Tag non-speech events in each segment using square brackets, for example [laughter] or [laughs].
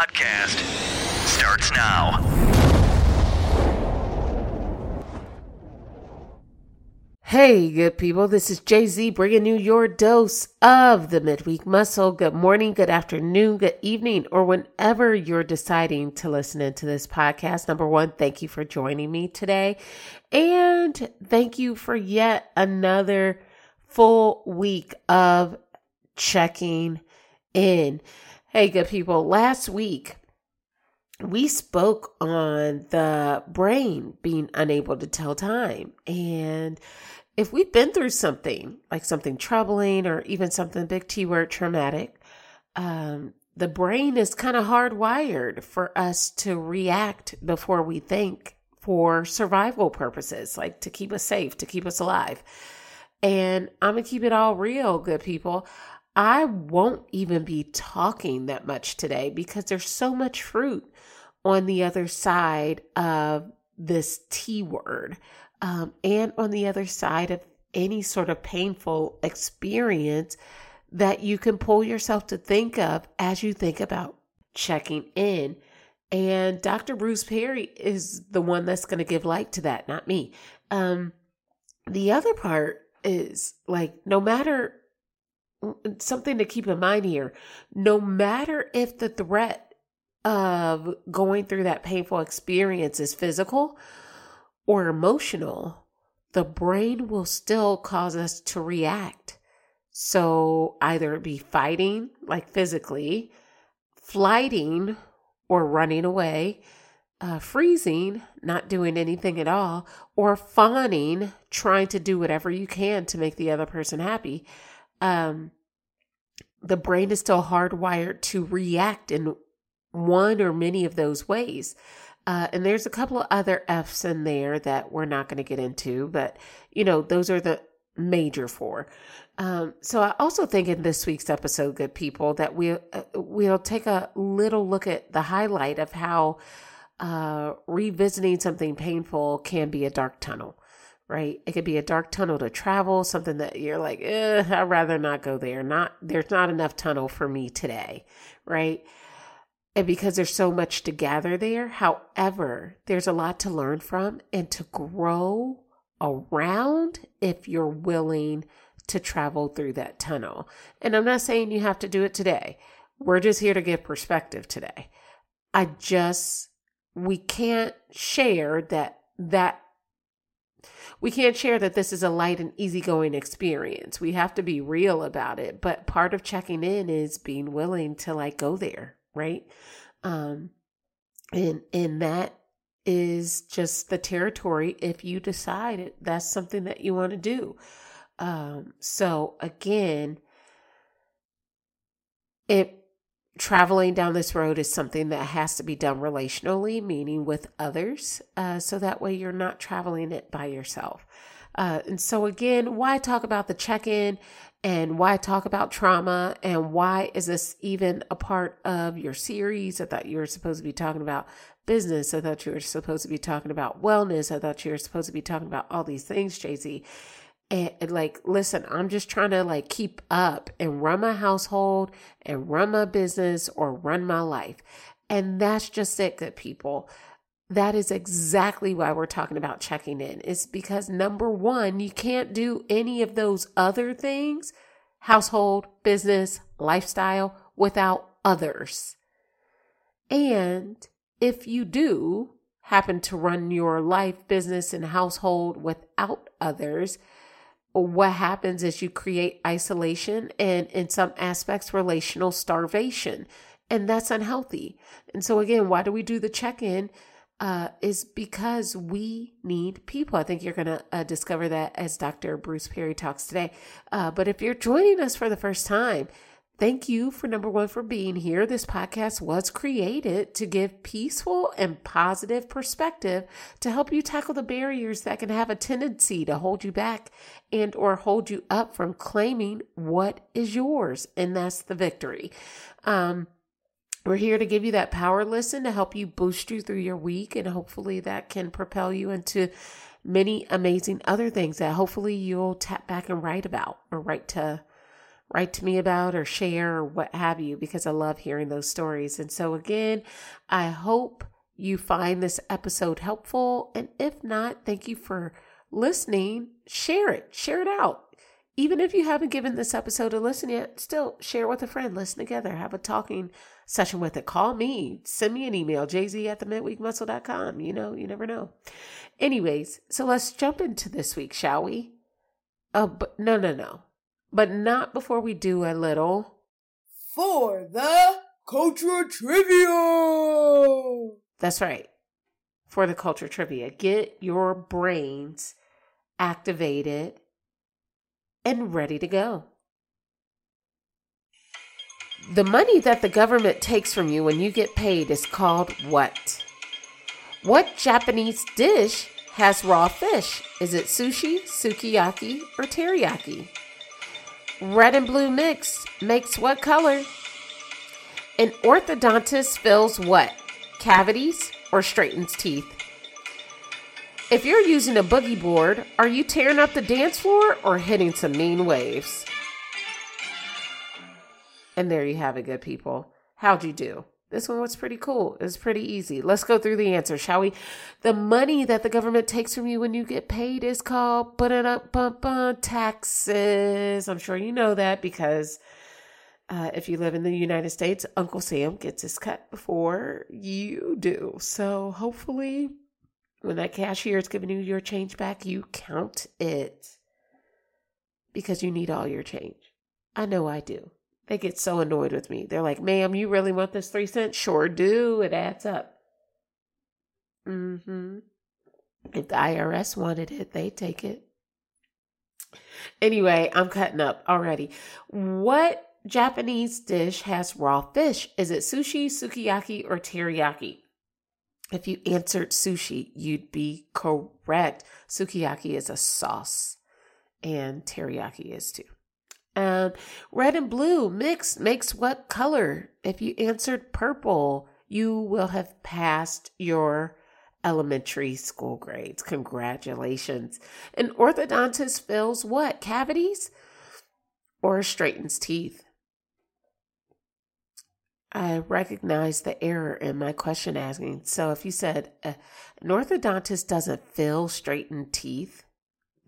Podcast starts now. Hey, good people. This is JZ bringing you your dose of the midweek muscle. Good morning, good afternoon, good evening, or whenever you're deciding to listen into this podcast. Number one, thank you for joining me today. And thank you for yet another full week of checking in. Hey, good people. Last week, we spoke on the brain being unable to tell time. And if we've been through something like something troubling or even something big T word traumatic, um, the brain is kind of hardwired for us to react before we think for survival purposes, like to keep us safe, to keep us alive. And I'm going to keep it all real, good people. I won't even be talking that much today because there's so much fruit on the other side of this T word um, and on the other side of any sort of painful experience that you can pull yourself to think of as you think about checking in. And Dr. Bruce Perry is the one that's going to give light to that, not me. Um, the other part is like, no matter something to keep in mind here, no matter if the threat of going through that painful experience is physical or emotional, the brain will still cause us to react. So either be fighting, like physically, flighting, or running away, uh, freezing, not doing anything at all, or fawning, trying to do whatever you can to make the other person happy. Um, the brain is still hardwired to react in one or many of those ways. Uh, and there's a couple of other F's in there that we're not going to get into, but you know, those are the major four. Um, so I also think in this week's episode, good people, that we uh, we'll take a little look at the highlight of how uh, revisiting something painful can be a dark tunnel. Right, it could be a dark tunnel to travel, something that you're like, eh, I'd rather not go there. Not there's not enough tunnel for me today, right? and because there's so much to gather there. However, there's a lot to learn from and to grow around if you're willing to travel through that tunnel. And I'm not saying you have to do it today. We're just here to give perspective today. I just, we can't share that, that we can't share that this is a light and easygoing experience. We have to be real about it. But part of checking in is being willing to like go there, right? Um, and and that is just the territory if you decide that's something that you want to do. Um, so again, it traveling down this road is something that has to be done relationally, meaning with others, uh, so that way you're not traveling it by yourself. Uh, and so again, why talk about the check-in? and why talk about trauma and why is this even a part of your series? I thought you were supposed to be talking about business. I thought you were supposed to be talking about wellness. I thought you were supposed to be talking about all these things, JZ. And, and like, listen, I'm just trying to like keep up and run my household and run my business or run my life. And that's just it, good people that is exactly why we're talking about checking in. It's because number one, you can't do any of those other things household, business, lifestyle without others. And if you do happen to run your life, business, and household without others, what happens is you create isolation and, in some aspects, relational starvation. And that's unhealthy. And so, again, why do we do the check in? uh, is because we need people. I think you're going to uh, discover that as Dr. Bruce Perry talks today. Uh, but if you're joining us for the first time, thank you for number one for being here. This podcast was created to give peaceful and positive perspective to help you tackle the barriers that can have a tendency to hold you back and or hold you up from claiming what is yours, and that's the victory. Um, we're here to give you that power listen to help you boost you through your week, and hopefully that can propel you into many amazing other things that hopefully you'll tap back and write about or write to write to me about or share or what have you because I love hearing those stories. And so, again, I hope you find this episode helpful. And if not, thank you for listening. Share it, share it out. Even if you haven't given this episode a listen yet, still share with a friend, listen together, have a talking session with it. Call me, send me an email, jz at the midweekmuscle.com. You know, you never know. Anyways, so let's jump into this week, shall we? Oh, but no, no, no. But not before we do a little. For the culture trivia! That's right. For the culture trivia. Get your brains activated and ready to go. The money that the government takes from you when you get paid is called what? What Japanese dish has raw fish? Is it sushi, sukiyaki, or teriyaki? Red and blue mix makes what color? An orthodontist fills what? Cavities or straightens teeth? If you're using a boogie board, are you tearing up the dance floor or hitting some mean waves? And there you have it, good people. How'd you do? This one was pretty cool. It's pretty easy. Let's go through the answer, shall we? The money that the government takes from you when you get paid is called taxes. I'm sure you know that because uh, if you live in the United States, Uncle Sam gets his cut before you do. So hopefully, when that cashier is giving you your change back, you count it because you need all your change. I know I do. They get so annoyed with me. They're like, ma'am, you really want this three cents? Sure do. It adds up. Mm-hmm. If the IRS wanted it, they take it. Anyway, I'm cutting up already. What Japanese dish has raw fish? Is it sushi, sukiyaki, or teriyaki? If you answered sushi, you'd be correct. Sukiyaki is a sauce, and teriyaki is too. Um, red and blue mixed makes what color? If you answered purple, you will have passed your elementary school grades. Congratulations. An orthodontist fills what? Cavities or straightens teeth? I recognize the error in my question asking. So if you said uh, an orthodontist doesn't fill straighten teeth,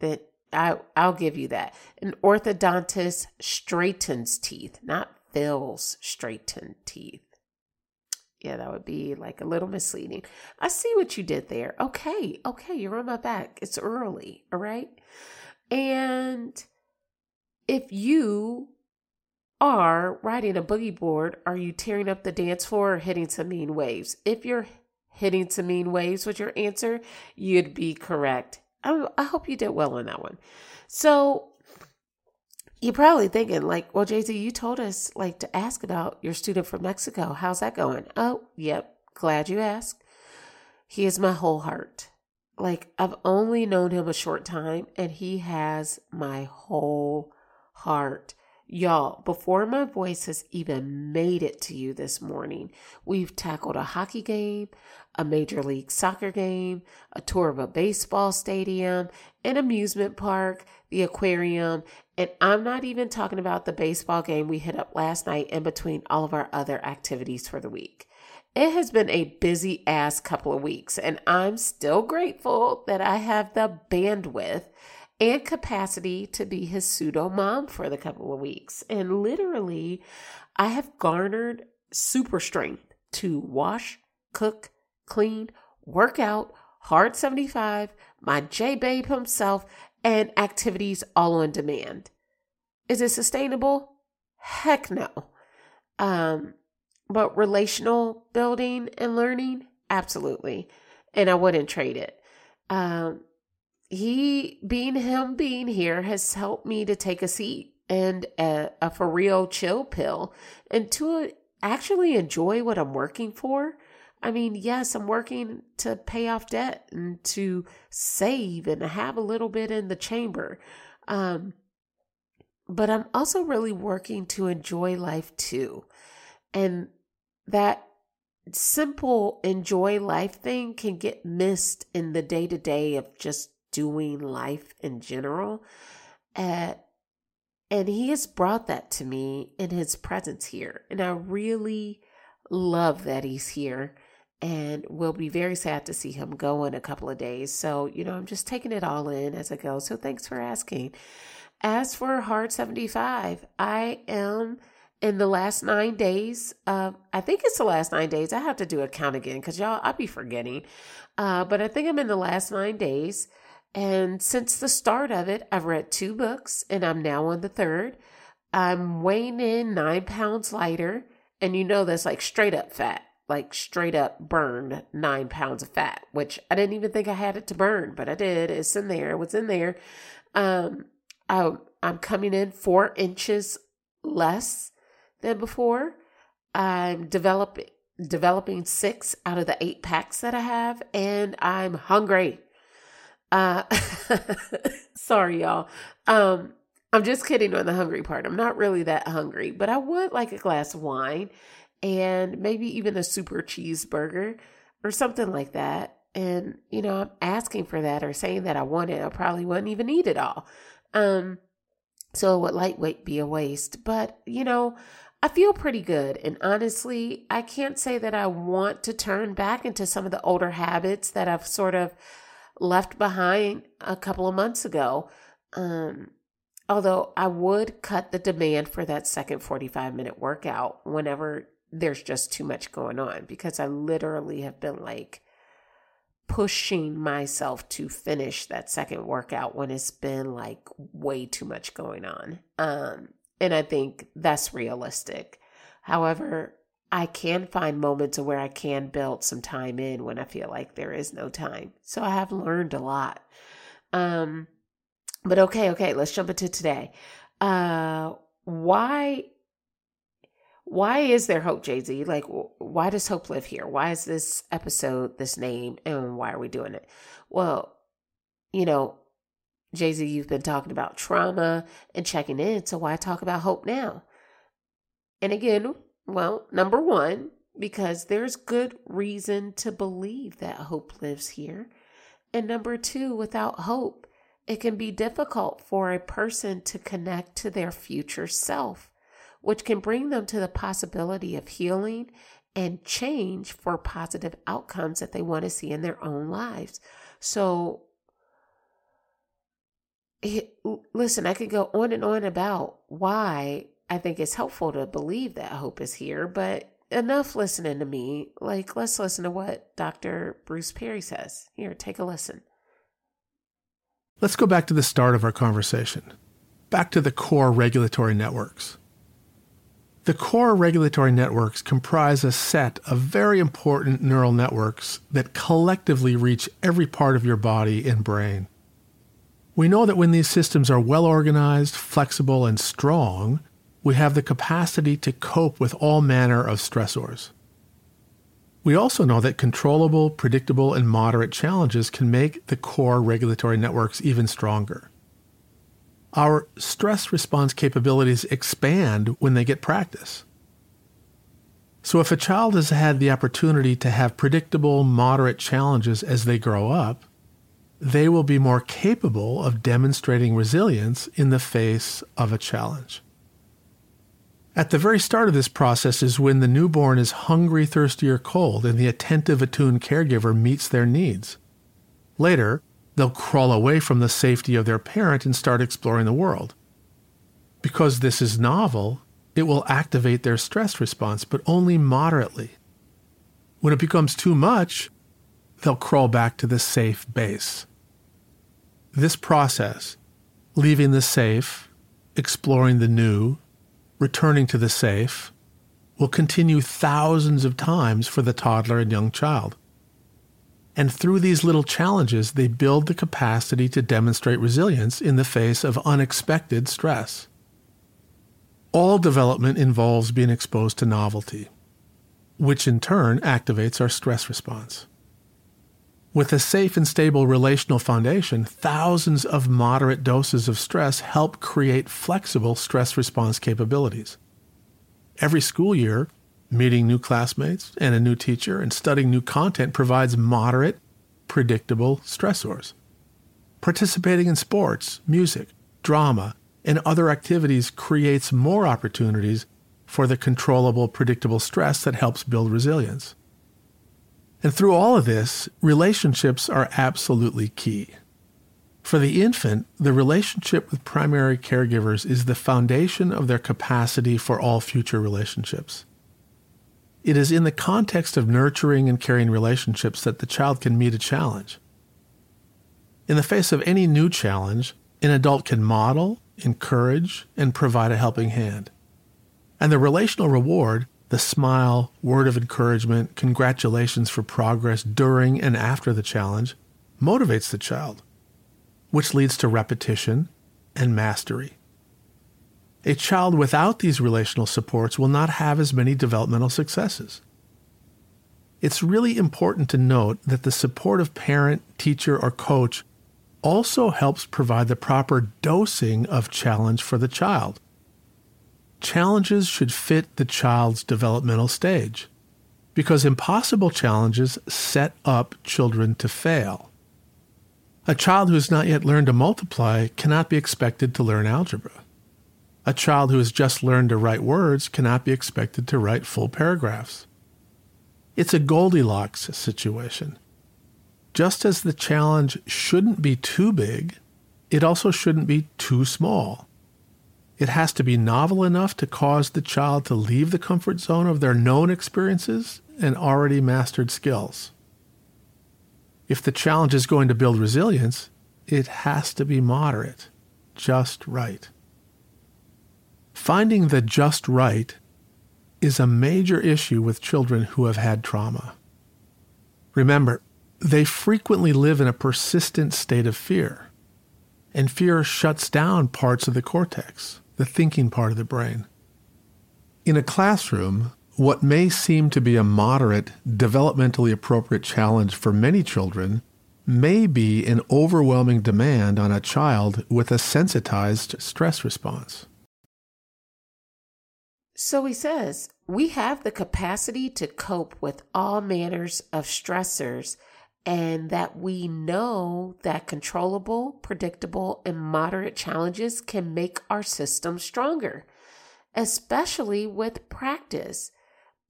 then I, I'll give you that. An orthodontist straightens teeth, not fills straightened teeth. Yeah, that would be like a little misleading. I see what you did there. Okay, okay, you're on my back. It's early, all right? And if you are riding a boogie board, are you tearing up the dance floor or hitting some mean waves? If you're hitting some mean waves with your answer, you'd be correct. I, I hope you did well on that one. So you're probably thinking, like, well, JZ, you told us like to ask about your student from Mexico. How's that going? Oh, yep. Glad you asked. He is my whole heart. Like, I've only known him a short time, and he has my whole heart. Y'all, before my voice has even made it to you this morning, we've tackled a hockey game, a major league soccer game, a tour of a baseball stadium, an amusement park, the aquarium, and I'm not even talking about the baseball game we hit up last night in between all of our other activities for the week. It has been a busy ass couple of weeks, and I'm still grateful that I have the bandwidth and capacity to be his pseudo mom for the couple of weeks. And literally, I have garnered super strength to wash, cook, clean, work out, hard 75, my J Babe himself, and activities all on demand. Is it sustainable? Heck no. Um, but relational building and learning, absolutely. And I wouldn't trade it. Um, he being him being here has helped me to take a seat and a, a for real chill pill and to actually enjoy what I'm working for. I mean, yes, I'm working to pay off debt and to save and have a little bit in the chamber. Um, but I'm also really working to enjoy life too. And that simple enjoy life thing can get missed in the day to day of just doing life in general. Uh, And he has brought that to me in his presence here. And I really love that he's here and will be very sad to see him go in a couple of days. So, you know, I'm just taking it all in as I go. So thanks for asking. As for Hard 75, I am in the last nine days. Uh, I think it's the last nine days. I have to do a count again because y'all, I'll be forgetting. Uh, but I think I'm in the last nine days. And since the start of it, I've read two books and I'm now on the third. I'm weighing in nine pounds lighter. And you know, that's like straight up fat like straight up burned nine pounds of fat, which I didn't even think I had it to burn, but I did. It's in there. What's in there? Um, I, I'm coming in four inches less than before. I'm developing developing six out of the eight packs that I have, and I'm hungry. Uh, [laughs] sorry, y'all. Um, I'm just kidding on the hungry part. I'm not really that hungry, but I would like a glass of wine and maybe even a super cheeseburger or something like that. And, you know, I'm asking for that or saying that I want it. I probably wouldn't even eat it all. Um, so it would lightweight be a waste. But, you know, I feel pretty good. And honestly, I can't say that I want to turn back into some of the older habits that I've sort of left behind a couple of months ago. Um, although I would cut the demand for that second 45 minute workout whenever there's just too much going on because I literally have been like pushing myself to finish that second workout when it's been like way too much going on. Um, and I think that's realistic. However, I can find moments where I can build some time in when I feel like there is no time. So I have learned a lot. Um, but okay, okay, let's jump into today. Uh, why why is there hope, JZ? Like, why does hope live here? Why is this episode this name and why are we doing it? Well, you know, JZ, you've been talking about trauma and checking in, so why talk about hope now? And again, well, number one, because there's good reason to believe that hope lives here. And number two, without hope, it can be difficult for a person to connect to their future self which can bring them to the possibility of healing and change for positive outcomes that they want to see in their own lives. So, it, listen, I could go on and on about why I think it's helpful to believe that hope is here, but enough listening to me. Like, let's listen to what Dr. Bruce Perry says. Here, take a listen. Let's go back to the start of our conversation, back to the core regulatory networks. The core regulatory networks comprise a set of very important neural networks that collectively reach every part of your body and brain. We know that when these systems are well organized, flexible, and strong, we have the capacity to cope with all manner of stressors. We also know that controllable, predictable, and moderate challenges can make the core regulatory networks even stronger our stress response capabilities expand when they get practice. So, if a child has had the opportunity to have predictable, moderate challenges as they grow up, they will be more capable of demonstrating resilience in the face of a challenge. At the very start of this process is when the newborn is hungry, thirsty, or cold, and the attentive, attuned caregiver meets their needs. Later, they'll crawl away from the safety of their parent and start exploring the world. Because this is novel, it will activate their stress response, but only moderately. When it becomes too much, they'll crawl back to the safe base. This process, leaving the safe, exploring the new, returning to the safe, will continue thousands of times for the toddler and young child. And through these little challenges, they build the capacity to demonstrate resilience in the face of unexpected stress. All development involves being exposed to novelty, which in turn activates our stress response. With a safe and stable relational foundation, thousands of moderate doses of stress help create flexible stress response capabilities. Every school year, Meeting new classmates and a new teacher and studying new content provides moderate, predictable stressors. Participating in sports, music, drama, and other activities creates more opportunities for the controllable, predictable stress that helps build resilience. And through all of this, relationships are absolutely key. For the infant, the relationship with primary caregivers is the foundation of their capacity for all future relationships. It is in the context of nurturing and caring relationships that the child can meet a challenge. In the face of any new challenge, an adult can model, encourage, and provide a helping hand. And the relational reward, the smile, word of encouragement, congratulations for progress during and after the challenge, motivates the child which leads to repetition and mastery. A child without these relational supports will not have as many developmental successes. It's really important to note that the support of parent, teacher, or coach also helps provide the proper dosing of challenge for the child. Challenges should fit the child's developmental stage because impossible challenges set up children to fail. A child who has not yet learned to multiply cannot be expected to learn algebra. A child who has just learned to write words cannot be expected to write full paragraphs. It's a Goldilocks situation. Just as the challenge shouldn't be too big, it also shouldn't be too small. It has to be novel enough to cause the child to leave the comfort zone of their known experiences and already mastered skills. If the challenge is going to build resilience, it has to be moderate, just right. Finding the just right is a major issue with children who have had trauma. Remember, they frequently live in a persistent state of fear, and fear shuts down parts of the cortex, the thinking part of the brain. In a classroom, what may seem to be a moderate, developmentally appropriate challenge for many children may be an overwhelming demand on a child with a sensitized stress response. So he says, we have the capacity to cope with all manners of stressors, and that we know that controllable, predictable, and moderate challenges can make our system stronger, especially with practice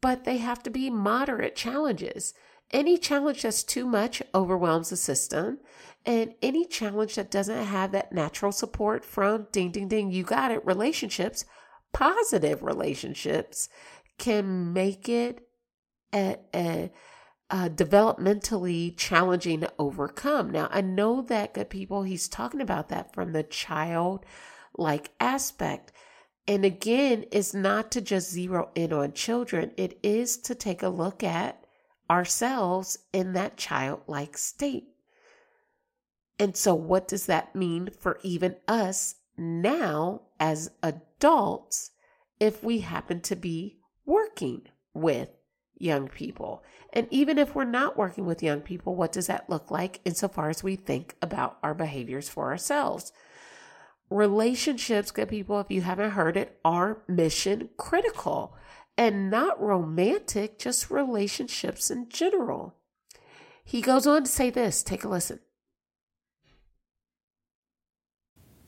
but they have to be moderate challenges. Any challenge that's too much overwhelms the system, and any challenge that doesn't have that natural support from ding, ding, ding, you got it, relationships, positive relationships can make it a, a, a developmentally challenging to overcome. Now, I know that good people, he's talking about that from the child like aspect. And again, it's not to just zero in on children, it is to take a look at ourselves in that childlike state. And so, what does that mean for even us now as adults if we happen to be working with young people? And even if we're not working with young people, what does that look like insofar as we think about our behaviors for ourselves? relationships, good people, if you haven't heard it, are mission critical and not romantic, just relationships in general. He goes on to say this take a listen.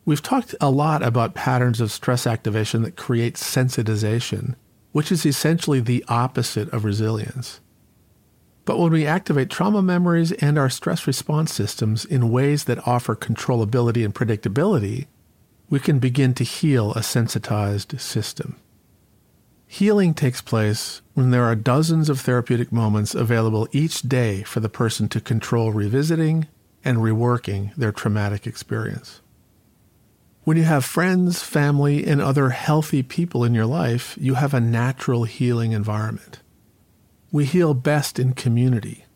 We've talked a lot about patterns of stress activation that create sensitization, which is essentially the opposite of resilience. But when we activate trauma memories and our stress response systems in ways that offer controllability and predictability, we can begin to heal a sensitized system. Healing takes place when there are dozens of therapeutic moments available each day for the person to control revisiting and reworking their traumatic experience. When you have friends, family, and other healthy people in your life, you have a natural healing environment. We heal best in community.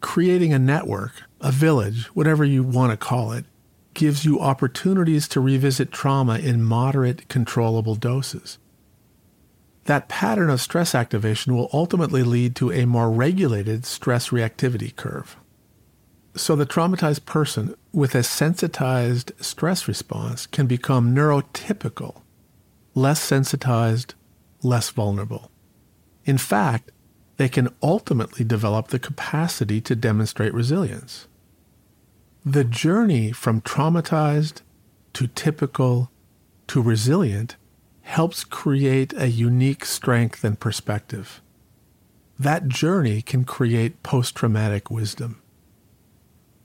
Creating a network, a village, whatever you want to call it, gives you opportunities to revisit trauma in moderate, controllable doses. That pattern of stress activation will ultimately lead to a more regulated stress reactivity curve. So the traumatized person with a sensitized stress response can become neurotypical, less sensitized, less vulnerable. In fact, they can ultimately develop the capacity to demonstrate resilience. The journey from traumatized to typical to resilient helps create a unique strength and perspective. That journey can create post traumatic wisdom.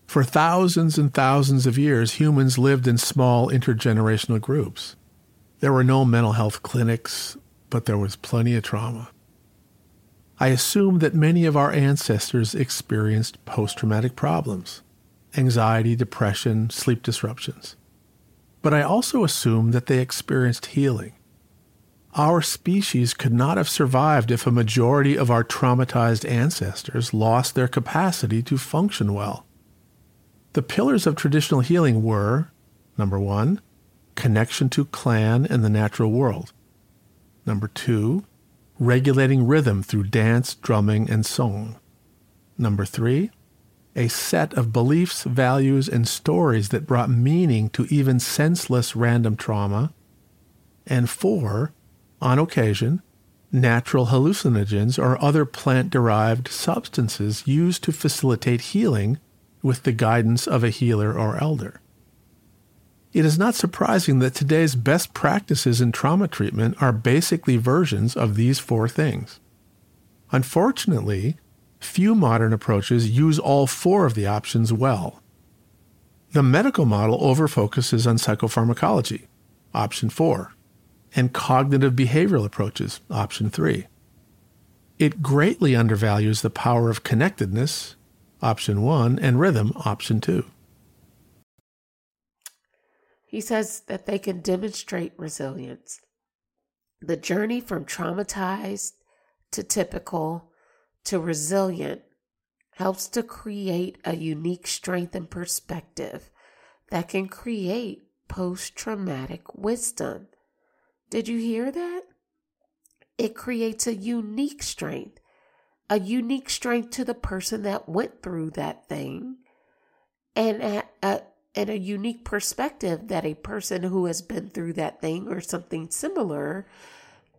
For thousands and thousands of years, humans lived in small intergenerational groups. There were no mental health clinics, but there was plenty of trauma. I assume that many of our ancestors experienced post traumatic problems anxiety, depression, sleep disruptions. But I also assume that they experienced healing. Our species could not have survived if a majority of our traumatized ancestors lost their capacity to function well. The pillars of traditional healing were number one, connection to clan and the natural world. Number two, regulating rhythm through dance, drumming, and song. Number three, a set of beliefs, values, and stories that brought meaning to even senseless random trauma. And four, on occasion, natural hallucinogens or other plant derived substances used to facilitate healing with the guidance of a healer or elder. It is not surprising that today's best practices in trauma treatment are basically versions of these four things. Unfortunately, few modern approaches use all four of the options well. The medical model overfocuses on psychopharmacology, option 4, and cognitive behavioral approaches, option 3. It greatly undervalues the power of connectedness, option 1, and rhythm, option 2. He says that they can demonstrate resilience. The journey from traumatized to typical to resilient helps to create a unique strength and perspective that can create post traumatic wisdom. Did you hear that? It creates a unique strength, a unique strength to the person that went through that thing, and a, a, and a unique perspective that a person who has been through that thing or something similar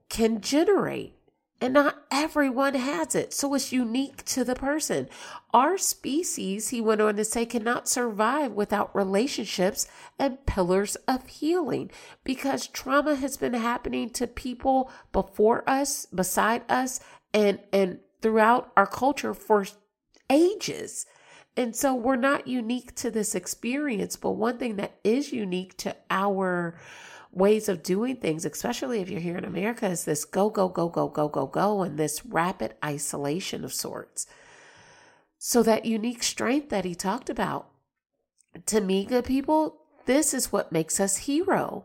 can generate. And not everyone has it. So it's unique to the person. Our species, he went on to say, cannot survive without relationships and pillars of healing because trauma has been happening to people before us, beside us, and, and throughout our culture for ages. And so we're not unique to this experience, but one thing that is unique to our ways of doing things, especially if you're here in America, is this go, go, go, go, go, go, go, and this rapid isolation of sorts. So, that unique strength that he talked about, to me, good people, this is what makes us hero.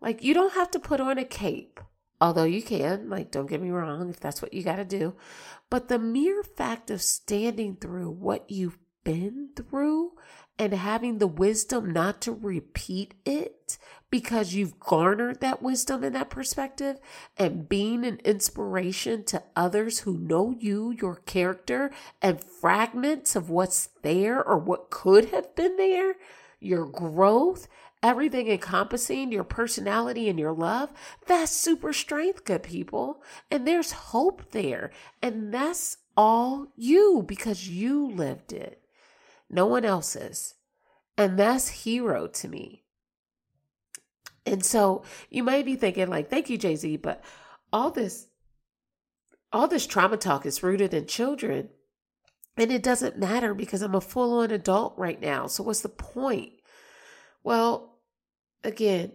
Like, you don't have to put on a cape, although you can, like, don't get me wrong, if that's what you got to do. But the mere fact of standing through what you've been through and having the wisdom not to repeat it because you've garnered that wisdom and that perspective and being an inspiration to others who know you, your character, and fragments of what's there or what could have been there, your growth, everything encompassing your personality and your love, that's super strength, good people. And there's hope there. And that's all you because you lived it no one else's. And that's hero to me. And so you might be thinking, like, thank you, JZ, but all this, all this trauma talk is rooted in children. And it doesn't matter because I'm a full on adult right now. So what's the point? Well, again,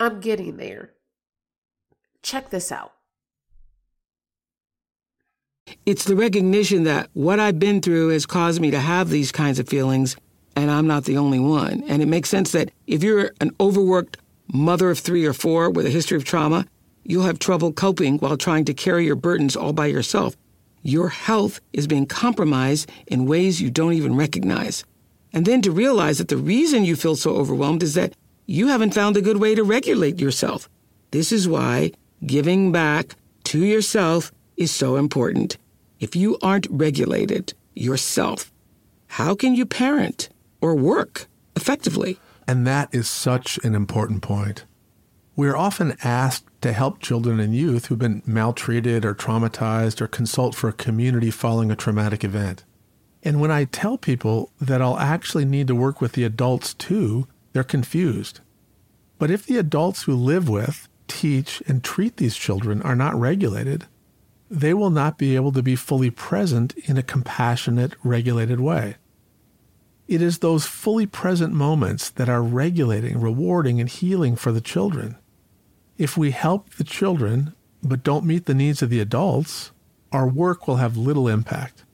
I'm getting there. Check this out. It's the recognition that what I've been through has caused me to have these kinds of feelings, and I'm not the only one. And it makes sense that if you're an overworked mother of three or four with a history of trauma, you'll have trouble coping while trying to carry your burdens all by yourself. Your health is being compromised in ways you don't even recognize. And then to realize that the reason you feel so overwhelmed is that you haven't found a good way to regulate yourself. This is why giving back to yourself is so important. If you aren't regulated yourself, how can you parent or work effectively? And that is such an important point. We are often asked to help children and youth who've been maltreated or traumatized or consult for a community following a traumatic event. And when I tell people that I'll actually need to work with the adults too, they're confused. But if the adults who live with, teach, and treat these children are not regulated, they will not be able to be fully present in a compassionate, regulated way. It is those fully present moments that are regulating, rewarding, and healing for the children. If we help the children but don't meet the needs of the adults, our work will have little impact.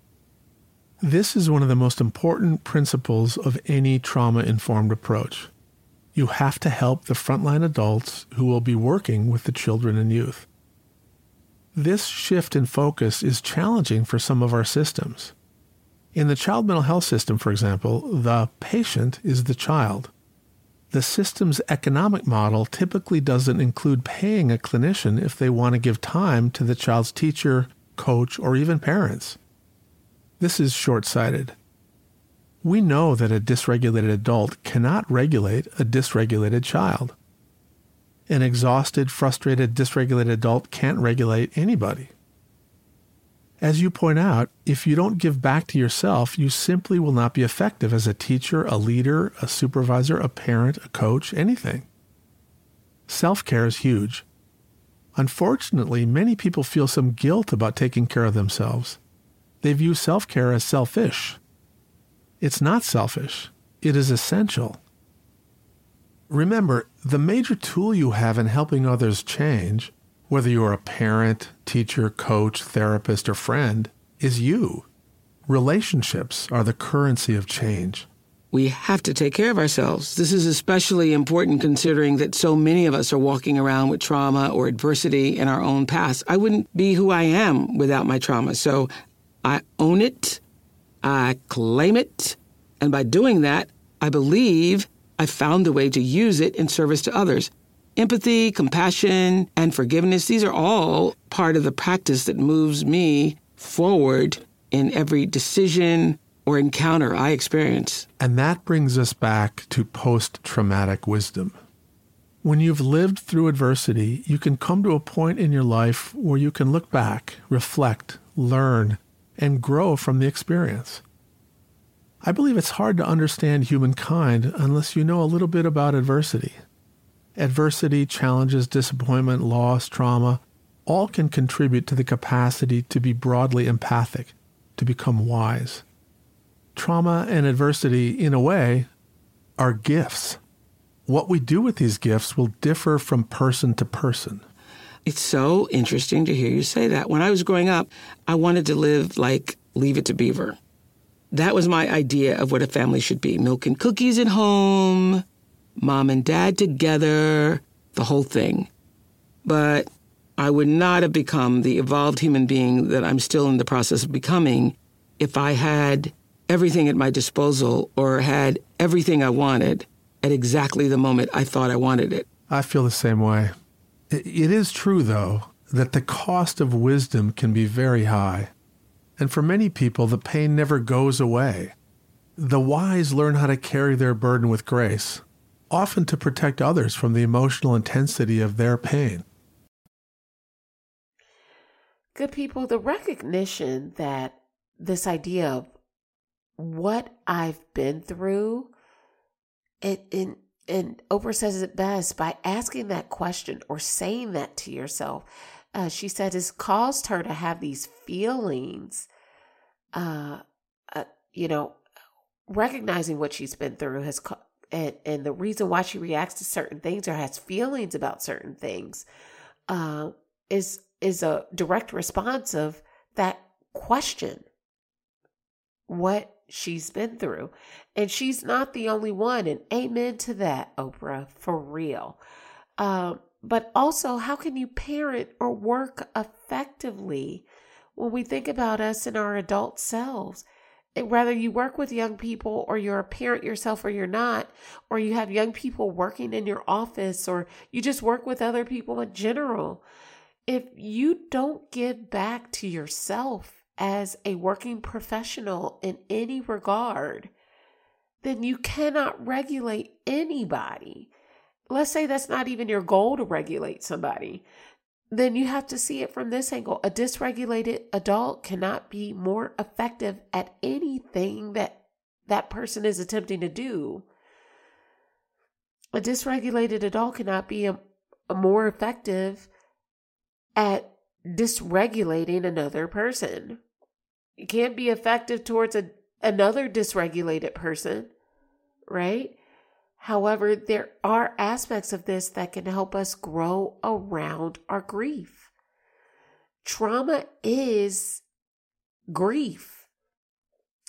This is one of the most important principles of any trauma informed approach. You have to help the frontline adults who will be working with the children and youth. This shift in focus is challenging for some of our systems. In the child mental health system, for example, the patient is the child. The system's economic model typically doesn't include paying a clinician if they want to give time to the child's teacher, coach, or even parents. This is short sighted. We know that a dysregulated adult cannot regulate a dysregulated child. An exhausted, frustrated, dysregulated adult can't regulate anybody. As you point out, if you don't give back to yourself, you simply will not be effective as a teacher, a leader, a supervisor, a parent, a coach, anything. Self care is huge. Unfortunately, many people feel some guilt about taking care of themselves. They view self care as selfish. It's not selfish, it is essential. Remember, the major tool you have in helping others change whether you're a parent, teacher, coach, therapist, or friend, is you. Relationships are the currency of change. We have to take care of ourselves. This is especially important considering that so many of us are walking around with trauma or adversity in our own past. I wouldn't be who I am without my trauma. So I own it, I claim it, and by doing that, I believe I found a way to use it in service to others. Empathy, compassion, and forgiveness, these are all part of the practice that moves me forward in every decision or encounter I experience. And that brings us back to post traumatic wisdom. When you've lived through adversity, you can come to a point in your life where you can look back, reflect, learn, and grow from the experience. I believe it's hard to understand humankind unless you know a little bit about adversity. Adversity, challenges, disappointment, loss, trauma, all can contribute to the capacity to be broadly empathic, to become wise. Trauma and adversity, in a way, are gifts. What we do with these gifts will differ from person to person. It's so interesting to hear you say that. When I was growing up, I wanted to live like Leave It to Beaver. That was my idea of what a family should be milk and cookies at home, mom and dad together, the whole thing. But I would not have become the evolved human being that I'm still in the process of becoming if I had everything at my disposal or had everything I wanted at exactly the moment I thought I wanted it. I feel the same way. It is true, though, that the cost of wisdom can be very high. And for many people, the pain never goes away. The wise learn how to carry their burden with grace, often to protect others from the emotional intensity of their pain. Good people, the recognition that this idea of what I've been through, it, it and Oprah says it best by asking that question or saying that to yourself. Uh, she said it's caused her to have these feelings. Uh, uh, you know, recognizing what she's been through has co- and and the reason why she reacts to certain things or has feelings about certain things uh, is is a direct response of that question. What she's been through. And she's not the only one. And amen to that, Oprah, for real. Um, but also, how can you parent or work effectively when we think about us in our adult selves? Whether you work with young people or you're a parent yourself or you're not, or you have young people working in your office or you just work with other people in general, if you don't give back to yourself as a working professional in any regard, then you cannot regulate anybody. Let's say that's not even your goal to regulate somebody. Then you have to see it from this angle. A dysregulated adult cannot be more effective at anything that that person is attempting to do. a dysregulated adult cannot be a, a more effective at dysregulating another person. It can't be effective towards a, another dysregulated person, right? However, there are aspects of this that can help us grow around our grief. Trauma is grief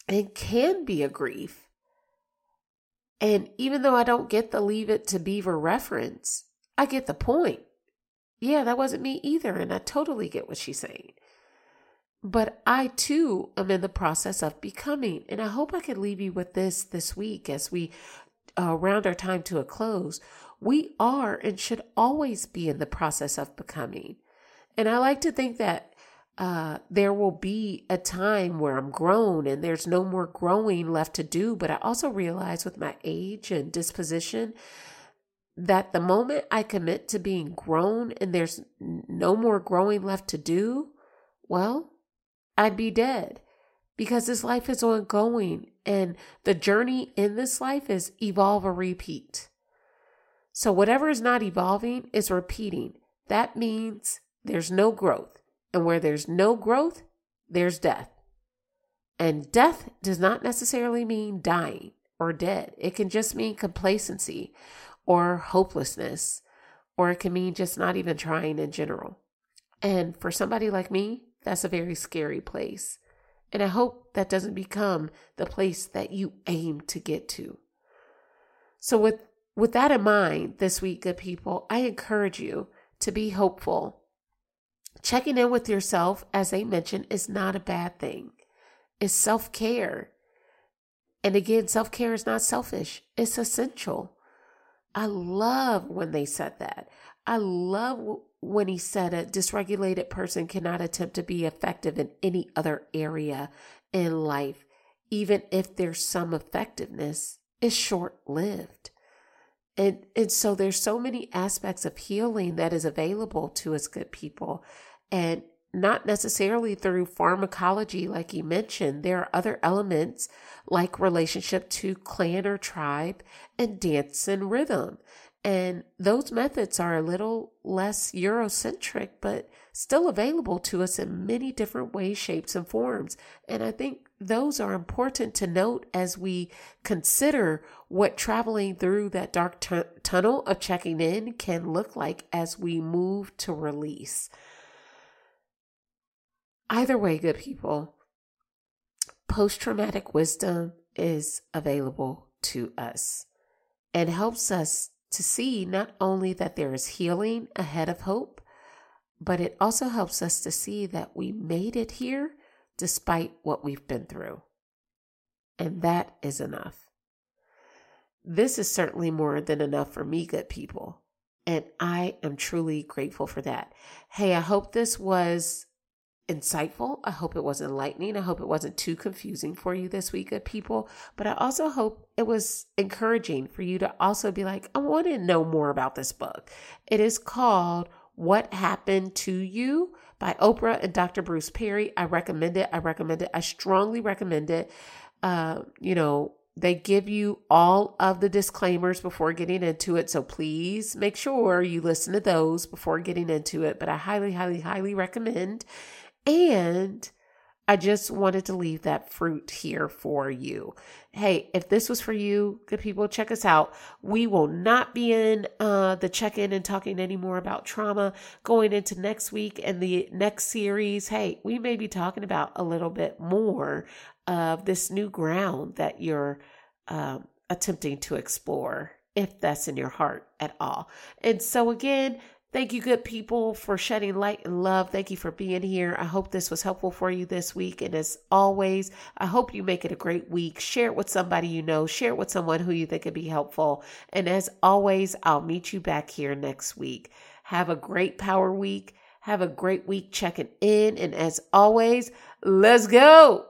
and can be a grief. And even though I don't get the leave it to beaver reference, I get the point. Yeah, that wasn't me either. And I totally get what she's saying. But I too am in the process of becoming. And I hope I can leave you with this this week as we uh, round our time to a close. We are and should always be in the process of becoming. And I like to think that uh, there will be a time where I'm grown and there's no more growing left to do. But I also realize with my age and disposition that the moment I commit to being grown and there's no more growing left to do, well, I'd be dead because this life is ongoing and the journey in this life is evolve or repeat. So whatever is not evolving is repeating. That means there's no growth. And where there's no growth, there's death. And death does not necessarily mean dying or dead. It can just mean complacency or hopelessness, or it can mean just not even trying in general. And for somebody like me, that's a very scary place. And I hope that doesn't become the place that you aim to get to. So with with that in mind, this week, good people, I encourage you to be hopeful. Checking in with yourself, as they mentioned, is not a bad thing. It's self care. And again, self care is not selfish, it's essential. I love when they said that. I love when he said a dysregulated person cannot attempt to be effective in any other area in life, even if there's some effectiveness, is short lived. And, and so there's so many aspects of healing that is available to us good people. And not necessarily through pharmacology, like you mentioned. There are other elements like relationship to clan or tribe and dance and rhythm. And those methods are a little less Eurocentric, but still available to us in many different ways, shapes, and forms. And I think those are important to note as we consider what traveling through that dark t- tunnel of checking in can look like as we move to release. Either way, good people, post traumatic wisdom is available to us and helps us to see not only that there is healing ahead of hope, but it also helps us to see that we made it here despite what we've been through. And that is enough. This is certainly more than enough for me, good people. And I am truly grateful for that. Hey, I hope this was insightful. I hope it was enlightening. I hope it wasn't too confusing for you this week, good people. But I also hope it was encouraging for you to also be like, I want to know more about this book. It is called What Happened to You by Oprah and Dr. Bruce Perry. I recommend it. I recommend it. I strongly recommend it. Uh, you know, they give you all of the disclaimers before getting into it. So please make sure you listen to those before getting into it. But I highly, highly, highly recommend and I just wanted to leave that fruit here for you. Hey, if this was for you, good people, check us out. We will not be in uh, the check in and talking anymore about trauma going into next week and the next series. Hey, we may be talking about a little bit more of this new ground that you're um, attempting to explore, if that's in your heart at all. And so, again, Thank you, good people, for shedding light and love. Thank you for being here. I hope this was helpful for you this week. And as always, I hope you make it a great week. Share it with somebody you know, share it with someone who you think could be helpful. And as always, I'll meet you back here next week. Have a great power week. Have a great week checking in. And as always, let's go.